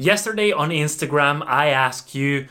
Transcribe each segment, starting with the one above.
Yesterday on Instagram, I asked you,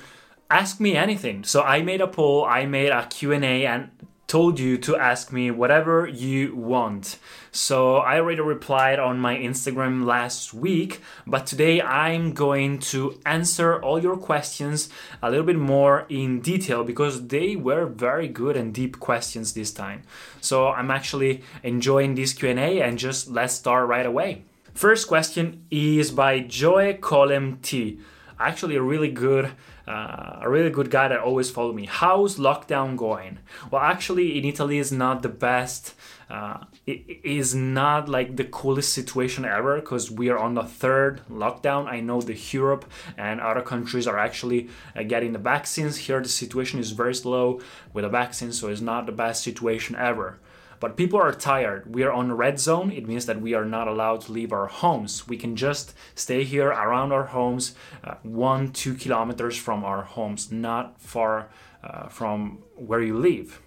ask me anything. So I made a poll, I made a Q&A and told you to ask me whatever you want. So I already replied on my Instagram last week, but today I'm going to answer all your questions a little bit more in detail because they were very good and deep questions this time. So I'm actually enjoying this Q&A and just let's start right away. First question is by Joe Colem T. Actually, a really good, uh, a really good guy that always follow me. How's lockdown going? Well, actually, in Italy is not the best. Uh, it is not like the coolest situation ever because we are on the third lockdown. I know the Europe and other countries are actually uh, getting the vaccines. Here, the situation is very slow with the vaccines, so it's not the best situation ever. But people are tired. We are on red zone. It means that we are not allowed to leave our homes. We can just stay here around our homes, uh, one, two kilometers from our homes, not far uh, from where you live.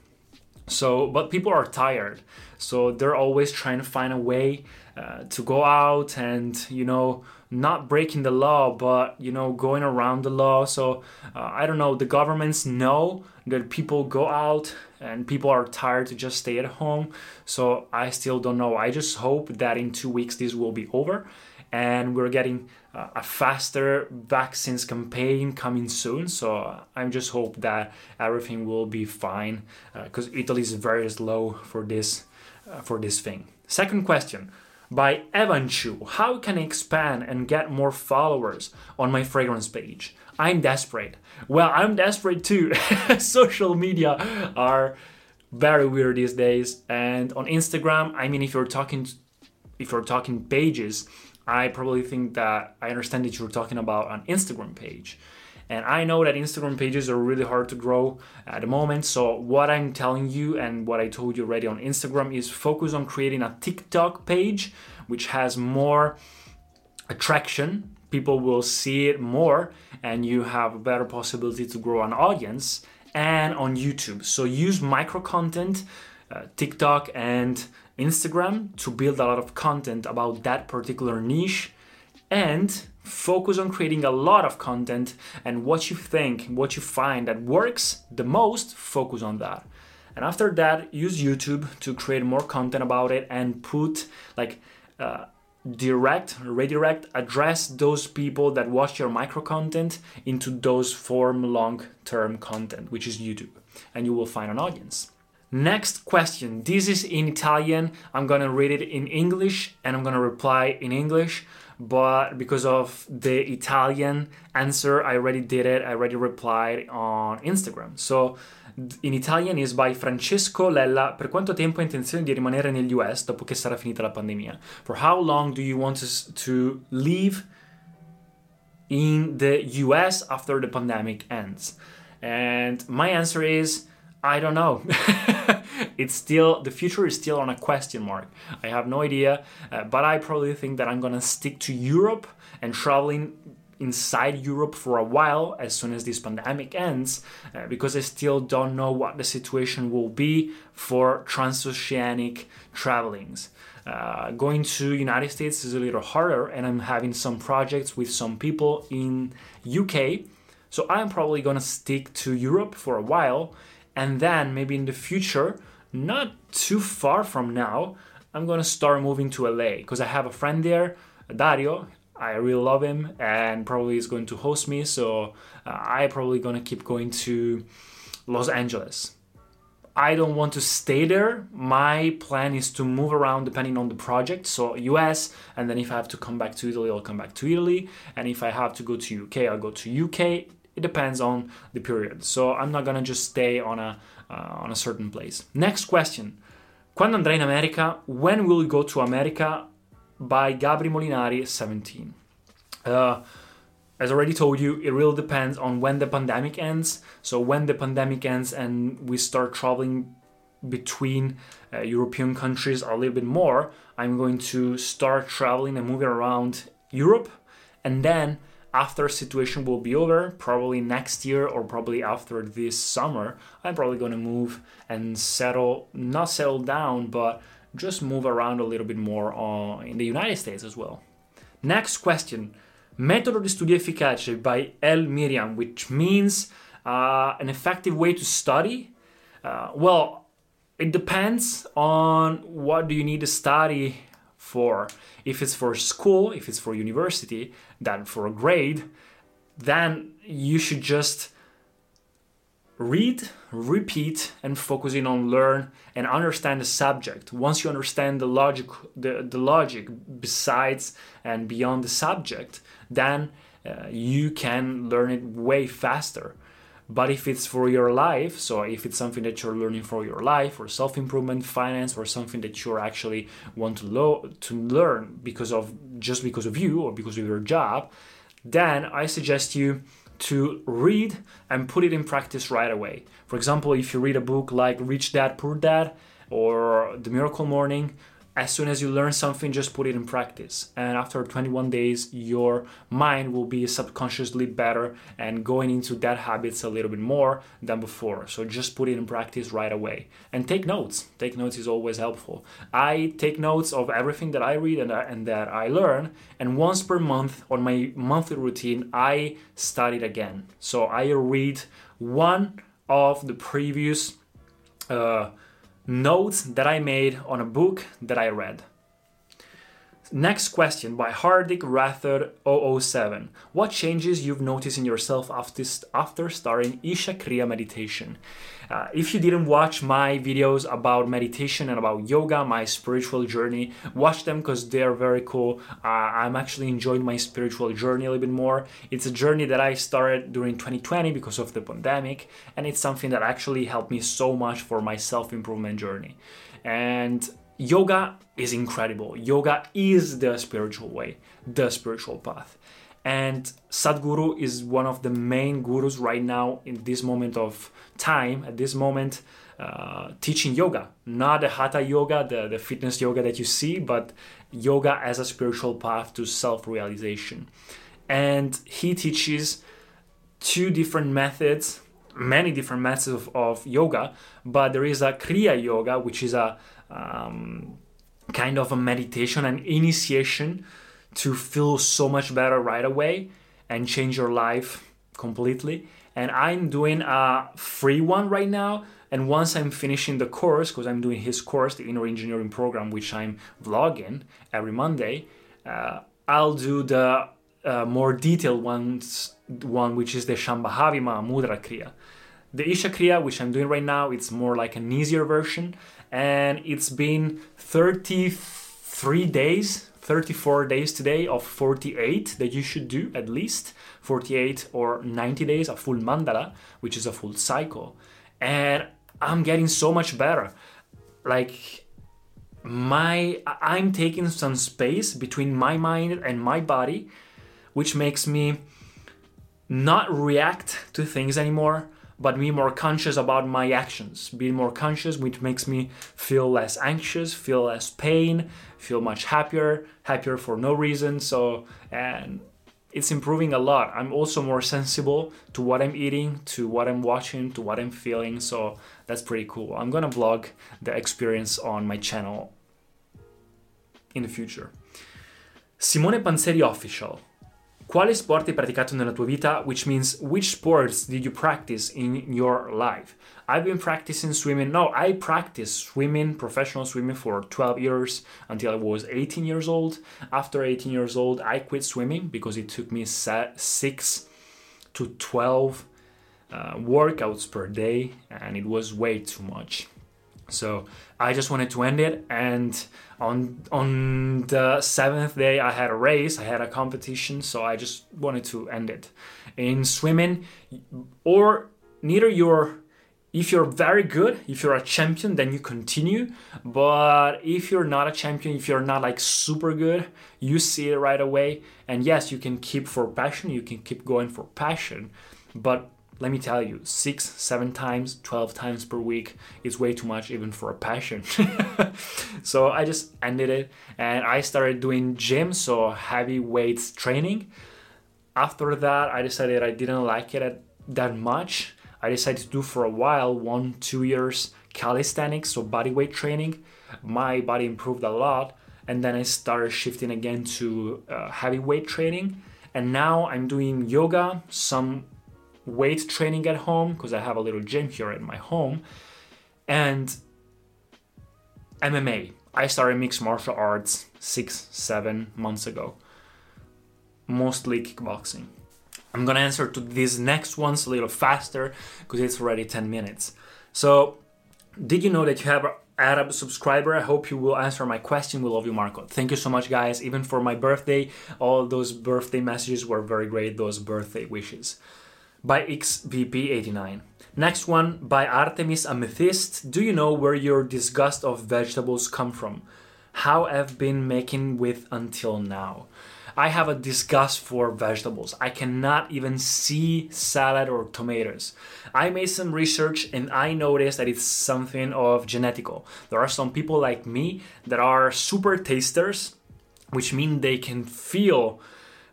So, but people are tired. So they're always trying to find a way uh, to go out and, you know, not breaking the law, but, you know, going around the law. So uh, I don't know, the governments know that people go out and people are tired to just stay at home. So I still don't know. I just hope that in two weeks this will be over and we're getting uh, a faster vaccines campaign coming soon. So I'm just hope that everything will be fine because uh, Italy is very slow for this uh, for this thing. Second question by Evan Chu. How can I expand and get more followers on my fragrance page? I'm desperate. Well, I'm desperate too. Social media are very weird these days, and on Instagram, I mean, if you're talking, if you're talking pages, I probably think that I understand that you're talking about an Instagram page. And I know that Instagram pages are really hard to grow at the moment. So, what I'm telling you and what I told you already on Instagram is focus on creating a TikTok page which has more attraction. People will see it more, and you have a better possibility to grow an audience. And on YouTube. So, use micro content, uh, TikTok, and Instagram to build a lot of content about that particular niche and focus on creating a lot of content and what you think, what you find that works the most, focus on that. And after that, use YouTube to create more content about it and put like uh, direct, redirect, address those people that watch your micro content into those form long term content, which is YouTube, and you will find an audience. Next question. This is in Italian. I'm gonna read it in English and I'm gonna reply in English but because of the Italian answer, I already did it. I already replied on Instagram. So in Italian is by Francesco Lella. Per quanto tempo hai intenzione di rimanere negli US dopo che sarà finita la pandemia? For how long do you want to, to live in the US after the pandemic ends? And my answer is I don't know. it's still the future is still on a question mark. I have no idea, uh, but I probably think that I'm gonna stick to Europe and traveling inside Europe for a while as soon as this pandemic ends, uh, because I still don't know what the situation will be for transoceanic travelings. Uh, going to United States is a little harder, and I'm having some projects with some people in UK. So I'm probably gonna stick to Europe for a while and then maybe in the future not too far from now, I'm gonna start moving to LA because I have a friend there, Dario. I really love him and probably is going to host me. So uh, I probably gonna keep going to Los Angeles. I don't want to stay there. My plan is to move around depending on the project. So US, and then if I have to come back to Italy, I'll come back to Italy. And if I have to go to UK, I'll go to UK. It depends on the period. So I'm not gonna just stay on a uh, on a certain place. Next question. Quando andrai in America? When will you go to America? By Gabri Molinari, 17. Uh, as already told you, it really depends on when the pandemic ends. So when the pandemic ends and we start traveling between uh, European countries a little bit more, I'm going to start traveling and moving around Europe. And then after situation will be over, probably next year or probably after this summer, I'm probably going to move and settle, not settle down, but just move around a little bit more uh, in the United States as well. Next question. Metodo di studio efficace by El Miriam, which means uh, an effective way to study. Uh, well, it depends on what do you need to study for. If it's for school, if it's for university, then for a grade, then you should just read, repeat, and focusing on learn and understand the subject. Once you understand the logic, the, the logic besides and beyond the subject, then uh, you can learn it way faster. But if it's for your life, so if it's something that you're learning for your life or self improvement, finance, or something that you're actually want to lo- to learn because of just because of you or because of your job, then I suggest you to read and put it in practice right away. For example, if you read a book like Rich Dad Poor Dad or The Miracle Morning, as soon as you learn something, just put it in practice. And after 21 days, your mind will be subconsciously better and going into that habits a little bit more than before. So just put it in practice right away. And take notes. Take notes is always helpful. I take notes of everything that I read and, and that I learn. And once per month on my monthly routine, I study it again. So I read one of the previous. Uh, notes that I made on a book that I read. Next question by Hardik Rathod 007. What changes you've noticed in yourself after, after starting Isha Kriya meditation? Uh, if you didn't watch my videos about meditation and about yoga, my spiritual journey, watch them because they're very cool. Uh, I'm actually enjoying my spiritual journey a little bit more. It's a journey that I started during 2020 because of the pandemic, and it's something that actually helped me so much for my self improvement journey. And yoga is incredible. Yoga is the spiritual way, the spiritual path. And Sadhguru is one of the main gurus right now in this moment of time, at this moment, uh, teaching yoga. Not the hatha yoga, the, the fitness yoga that you see, but yoga as a spiritual path to self realization. And he teaches two different methods, many different methods of, of yoga, but there is a Kriya yoga, which is a um, kind of a meditation and initiation to feel so much better right away and change your life completely. And I'm doing a free one right now. And once I'm finishing the course, because I'm doing his course, the Inner Engineering Program, which I'm vlogging every Monday, uh, I'll do the uh, more detailed ones, one which is the Shambhavi Mahamudra Kriya. The Isha Kriya, which I'm doing right now, it's more like an easier version, and it's been 33 days 34 days today of 48 that you should do at least. 48 or 90 days a full mandala which is a full cycle. And i'm getting so much better. Like my i'm taking some space between my mind and my body which makes me not react to things anymore but be more conscious about my actions. Be more conscious, which makes me feel less anxious, feel less pain, feel much happier, happier for no reason. So, and it's improving a lot. I'm also more sensible to what I'm eating, to what I'm watching, to what I'm feeling. So that's pretty cool. I'm gonna vlog the experience on my channel in the future. Simone Panzeri Official. Quali sport hai praticato nella tua vita? Which means which sports did you practice in your life? I've been practicing swimming. No, I practiced swimming, professional swimming for 12 years until I was 18 years old. After 18 years old, I quit swimming because it took me 6 to 12 uh, workouts per day and it was way too much. So I just wanted to end it. And on on the seventh day, I had a race, I had a competition, so I just wanted to end it. In swimming, or neither you're if you're very good, if you're a champion, then you continue. But if you're not a champion, if you're not like super good, you see it right away. And yes, you can keep for passion, you can keep going for passion. But let me tell you, six, seven times, 12 times per week is way too much even for a passion. so I just ended it and I started doing gym, so heavy weights training. After that, I decided I didn't like it that much. I decided to do for a while, one, two years calisthenics, so body weight training. My body improved a lot. And then I started shifting again to uh, heavy weight training. And now I'm doing yoga, some weight training at home because I have a little gym here at my home, and MMA. I started mixed martial arts six, seven months ago, mostly kickboxing. I'm gonna answer to these next ones a little faster because it's already 10 minutes. So, did you know that you have an Arab subscriber? I hope you will answer my question. We love you, Marco. Thank you so much, guys. Even for my birthday, all those birthday messages were very great, those birthday wishes by XVP89. Next one by Artemis Amethyst. Do you know where your disgust of vegetables come from? How I've been making with until now. I have a disgust for vegetables. I cannot even see salad or tomatoes. I made some research and I noticed that it's something of genetical. There are some people like me that are super tasters, which mean they can feel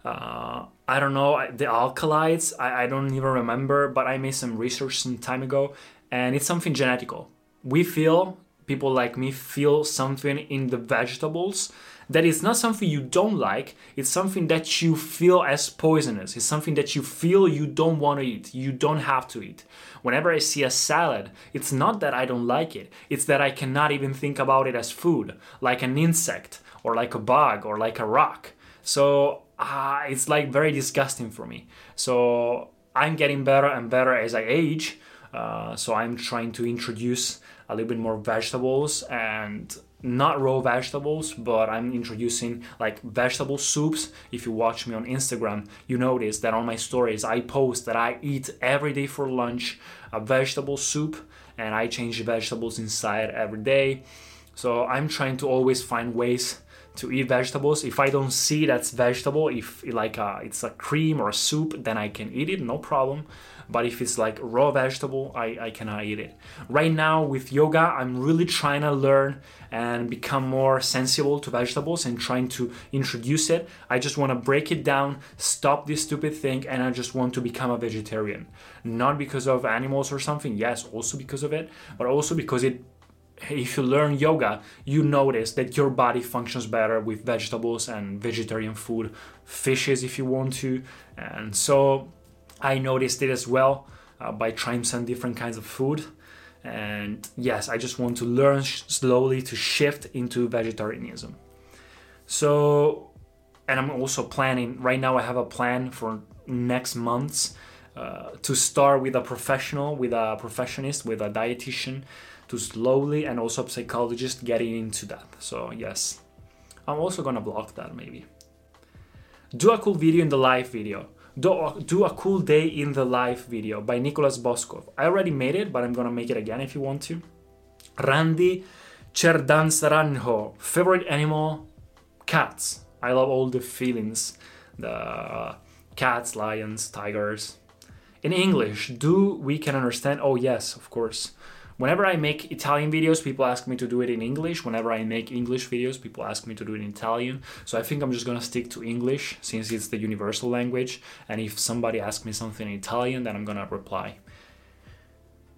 uh, I don't know the alkalides. I, I don't even remember, but I made some research some time ago, and it's something genetical. We feel people like me feel something in the vegetables that is not something you don't like it's something that you feel as poisonous it's something that you feel you don't want to eat you don't have to eat whenever i see a salad it's not that i don't like it it's that i cannot even think about it as food like an insect or like a bug or like a rock so uh, it's like very disgusting for me. So I'm getting better and better as I age. Uh, so I'm trying to introduce a little bit more vegetables and not raw vegetables, but I'm introducing like vegetable soups. If you watch me on Instagram, you notice that on my stories I post that I eat every day for lunch a vegetable soup and I change the vegetables inside every day. So I'm trying to always find ways to eat vegetables. If I don't see that's vegetable, if like a, uh, it's a cream or a soup, then I can eat it, no problem. But if it's like raw vegetable, I, I cannot eat it. Right now with yoga, I'm really trying to learn and become more sensible to vegetables and trying to introduce it. I just want to break it down, stop this stupid thing, and I just want to become a vegetarian. Not because of animals or something, yes, also because of it, but also because it if you learn yoga, you notice that your body functions better with vegetables and vegetarian food, fishes if you want to. And so I noticed it as well uh, by trying some different kinds of food. And yes, I just want to learn sh- slowly to shift into vegetarianism. So, and I'm also planning, right now, I have a plan for next months uh, to start with a professional, with a professionist, with a dietitian to slowly and also a psychologist getting into that. So yes, I'm also gonna block that maybe. Do a cool video in the live video. Do, do a cool day in the live video by Nicholas Boskov. I already made it, but I'm gonna make it again if you want to. Randy Cherdansaranho. Favorite animal? Cats. I love all the feelings. The cats, lions, tigers. In English, do we can understand? Oh yes, of course. Whenever I make Italian videos, people ask me to do it in English. Whenever I make English videos, people ask me to do it in Italian. So I think I'm just gonna stick to English since it's the universal language. And if somebody asks me something in Italian, then I'm gonna reply.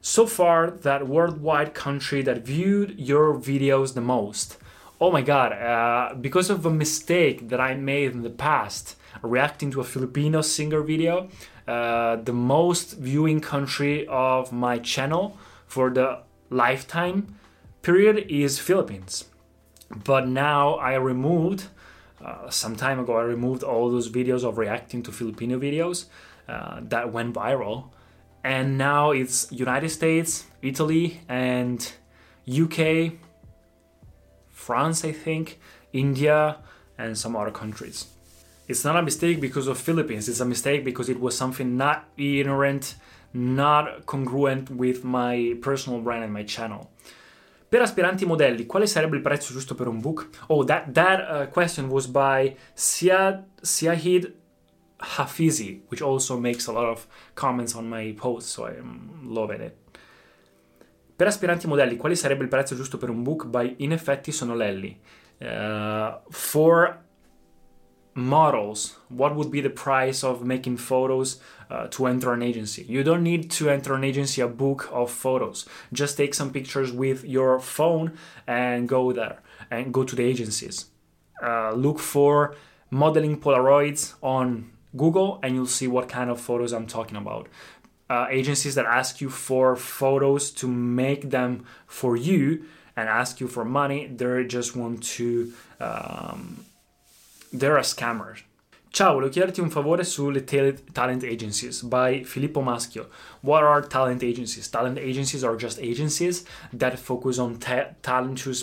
So far, that worldwide country that viewed your videos the most. Oh my god, uh, because of a mistake that I made in the past, reacting to a Filipino singer video. Uh, the most viewing country of my channel for the lifetime period is Philippines. But now I removed, uh, some time ago, I removed all those videos of reacting to Filipino videos uh, that went viral. And now it's United States, Italy, and UK, France, I think, India, and some other countries. It's not a mistake because of Philippines, it's a mistake because it was something not inherent, not congruent with my personal brand and my channel. Per aspiranti modelli, quale sarebbe il prezzo giusto per un book? Oh, that, that uh, question was by Siad, Siahid Hafizi, which also makes a lot of comments on my posts, so I'm loving it. Per aspiranti modelli, quale sarebbe il prezzo giusto per un book? By in effetti sono Lelli. Uh, for models, what would be the price of making photos uh, to enter an agency? You don't need to enter an agency a book of photos. Just take some pictures with your phone and go there and go to the agencies. Uh, look for modeling Polaroids on Google and you'll see what kind of photos I'm talking about. Uh, agencies that ask you for photos to make them for you and ask you for money, they just want to. Um, they're a scammer. Ciao, volevo chiederti un favore sulle talent agencies by Filippo Maschio. What are talent agencies? Talent agencies are just agencies that focus on ta-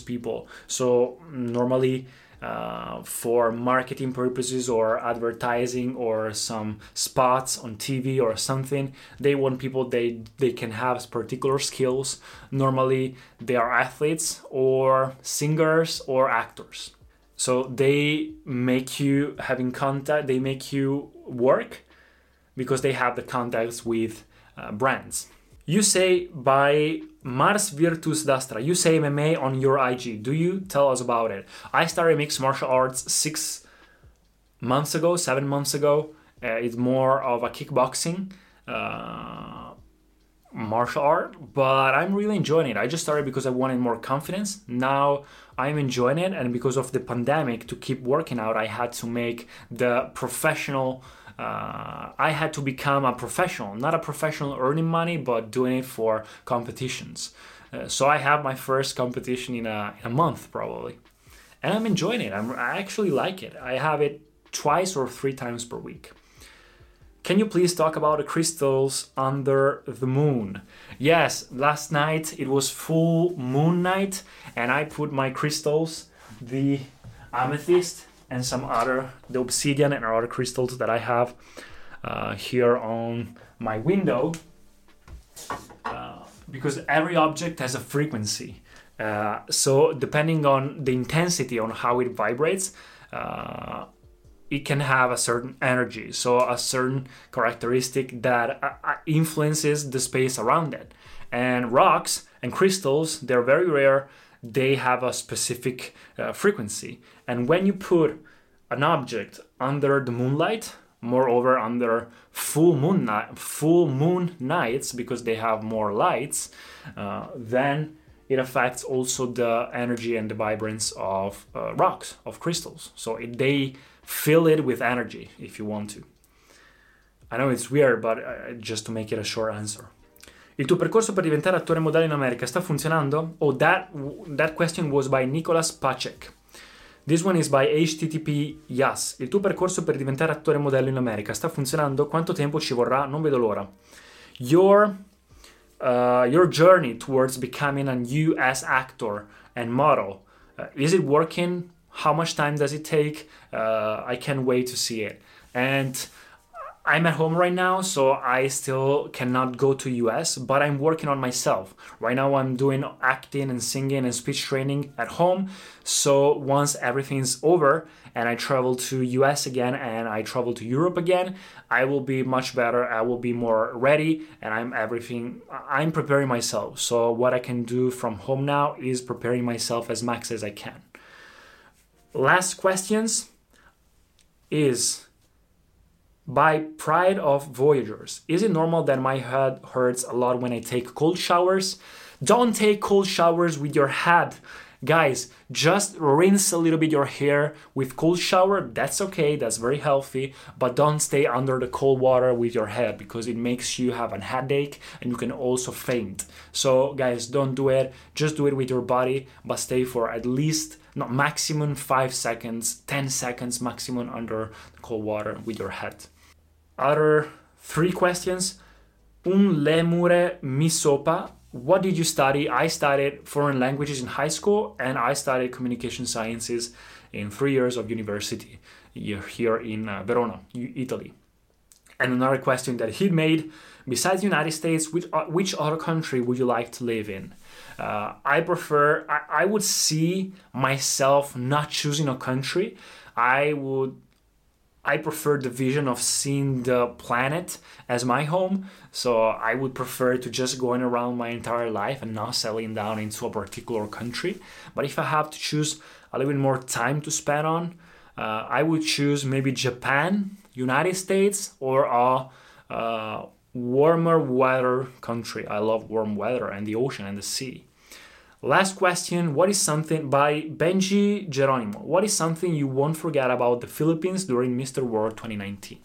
people. So, normally, uh, for marketing purposes or advertising or some spots on TV or something. They want people they they can have particular skills. Normally, they are athletes or singers or actors. So they make you having contact. They make you work because they have the contacts with uh, brands. You say by Mars Virtus Dastra, you say MMA on your IG. Do you? Tell us about it. I started mixed martial arts six months ago, seven months ago. Uh, it's more of a kickboxing uh, martial art, but I'm really enjoying it. I just started because I wanted more confidence. Now I'm enjoying it, and because of the pandemic, to keep working out, I had to make the professional uh, I had to become a professional, not a professional earning money, but doing it for competitions. Uh, so I have my first competition in a, in a month probably, and I'm enjoying it. I'm, I actually like it. I have it twice or three times per week. Can you please talk about the crystals under the moon? Yes, last night it was full moon night, and I put my crystals, the amethyst and some other the obsidian and other crystals that I have uh, here on my window uh, because every object has a frequency uh, so depending on the intensity on how it vibrates uh, it can have a certain energy so a certain characteristic that uh, uh, influences the space around it and rocks and crystals they're very rare they have a specific uh, frequency. And when you put an object under the moonlight, moreover under full moon night, full moon nights because they have more lights, uh, then it affects also the energy and the vibrance of uh, rocks, of crystals. So it, they fill it with energy if you want to. I know it's weird, but uh, just to make it a short answer. Il tuo percorso per diventare attore modello in America sta funzionando? Oh, that, that question was by Nicolas Pacek. This one is by HTTP Yes. Il tuo percorso per diventare attore modello in America sta funzionando? Quanto tempo ci vorrà? Non vedo l'ora. Your, uh, your journey towards becoming a US actor and model, uh, is it working? How much time does it take? Uh, I can't wait to see it. And I'm at home right now, so I still cannot go to US, but I'm working on myself. Right now I'm doing acting and singing and speech training at home. So once everything's over and I travel to US again and I travel to Europe again, I will be much better. I will be more ready and I'm everything I'm preparing myself. So what I can do from home now is preparing myself as max as I can. Last questions is by Pride of Voyagers. Is it normal that my head hurts a lot when I take cold showers? Don't take cold showers with your head. Guys, just rinse a little bit your hair with cold shower. That's okay, that's very healthy, but don't stay under the cold water with your head because it makes you have a headache and you can also faint. So, guys, don't do it. Just do it with your body, but stay for at least not maximum 5 seconds, 10 seconds maximum under cold water with your head. Other three questions. Un lemure mi sopa what did you study? I studied foreign languages in high school and I studied communication sciences in three years of university here in uh, Verona, Italy. And another question that he made besides the United States, which, uh, which other country would you like to live in? Uh, I prefer, I, I would see myself not choosing a country. I would I prefer the vision of seeing the planet as my home. So I would prefer to just going around my entire life and not settling down into a particular country. But if I have to choose a little bit more time to spend on, uh, I would choose maybe Japan, United States, or a uh, warmer weather country. I love warm weather and the ocean and the sea. Last question What is something by Benji Geronimo? What is something you won't forget about the Philippines during Mr. World 2019?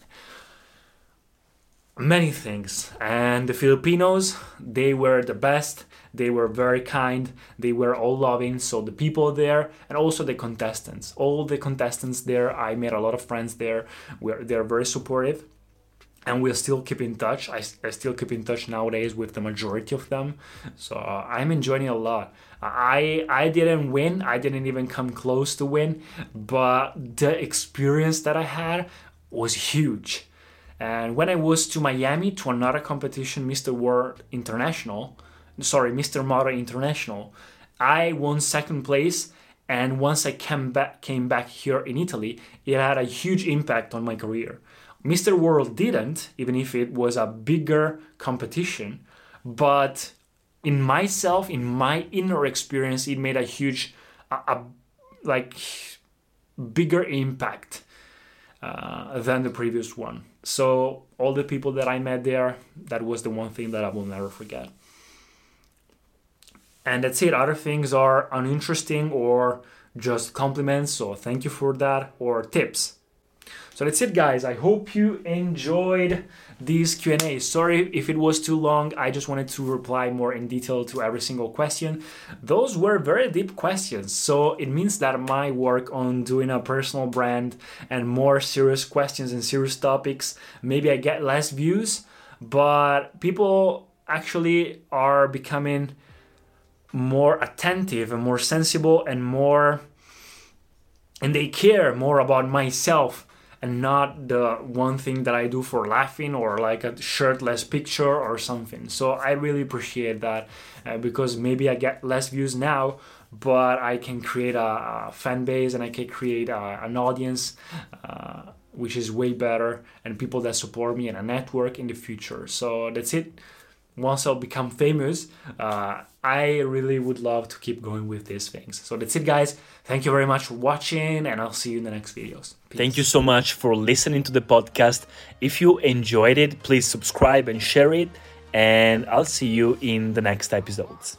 Many things. And the Filipinos, they were the best. They were very kind. They were all loving. So the people there and also the contestants. All the contestants there, I made a lot of friends there. We're, they're very supportive and we'll still keep in touch. I, I still keep in touch nowadays with the majority of them, so uh, I'm enjoying a lot. I I didn't win. I didn't even come close to win, but the experience that I had was huge. And when I was to Miami to another competition, Mr. World International, sorry, Mr. Model International, I won second place. And once I came back, came back here in Italy, it had a huge impact on my career Mr. World didn't, even if it was a bigger competition. But in myself, in my inner experience, it made a huge, a, a like, bigger impact uh, than the previous one. So all the people that I met there, that was the one thing that I will never forget. And that's it. Other things are uninteresting or just compliments. So thank you for that or tips. So that's it, guys. I hope you enjoyed these Q&A. Sorry if it was too long. I just wanted to reply more in detail to every single question. Those were very deep questions. So it means that my work on doing a personal brand and more serious questions and serious topics, maybe I get less views, but people actually are becoming more attentive and more sensible and more and they care more about myself and not the one thing that I do for laughing or like a shirtless picture or something. So I really appreciate that uh, because maybe I get less views now, but I can create a, a fan base and I can create a, an audience. Uh, which is way better and people that support me and a network in the future so that's it once I'll become famous, uh, I really would love to keep going with these things. So that's it, guys. Thank you very much for watching, and I'll see you in the next videos. Peace. Thank you so much for listening to the podcast. If you enjoyed it, please subscribe and share it, and I'll see you in the next episodes.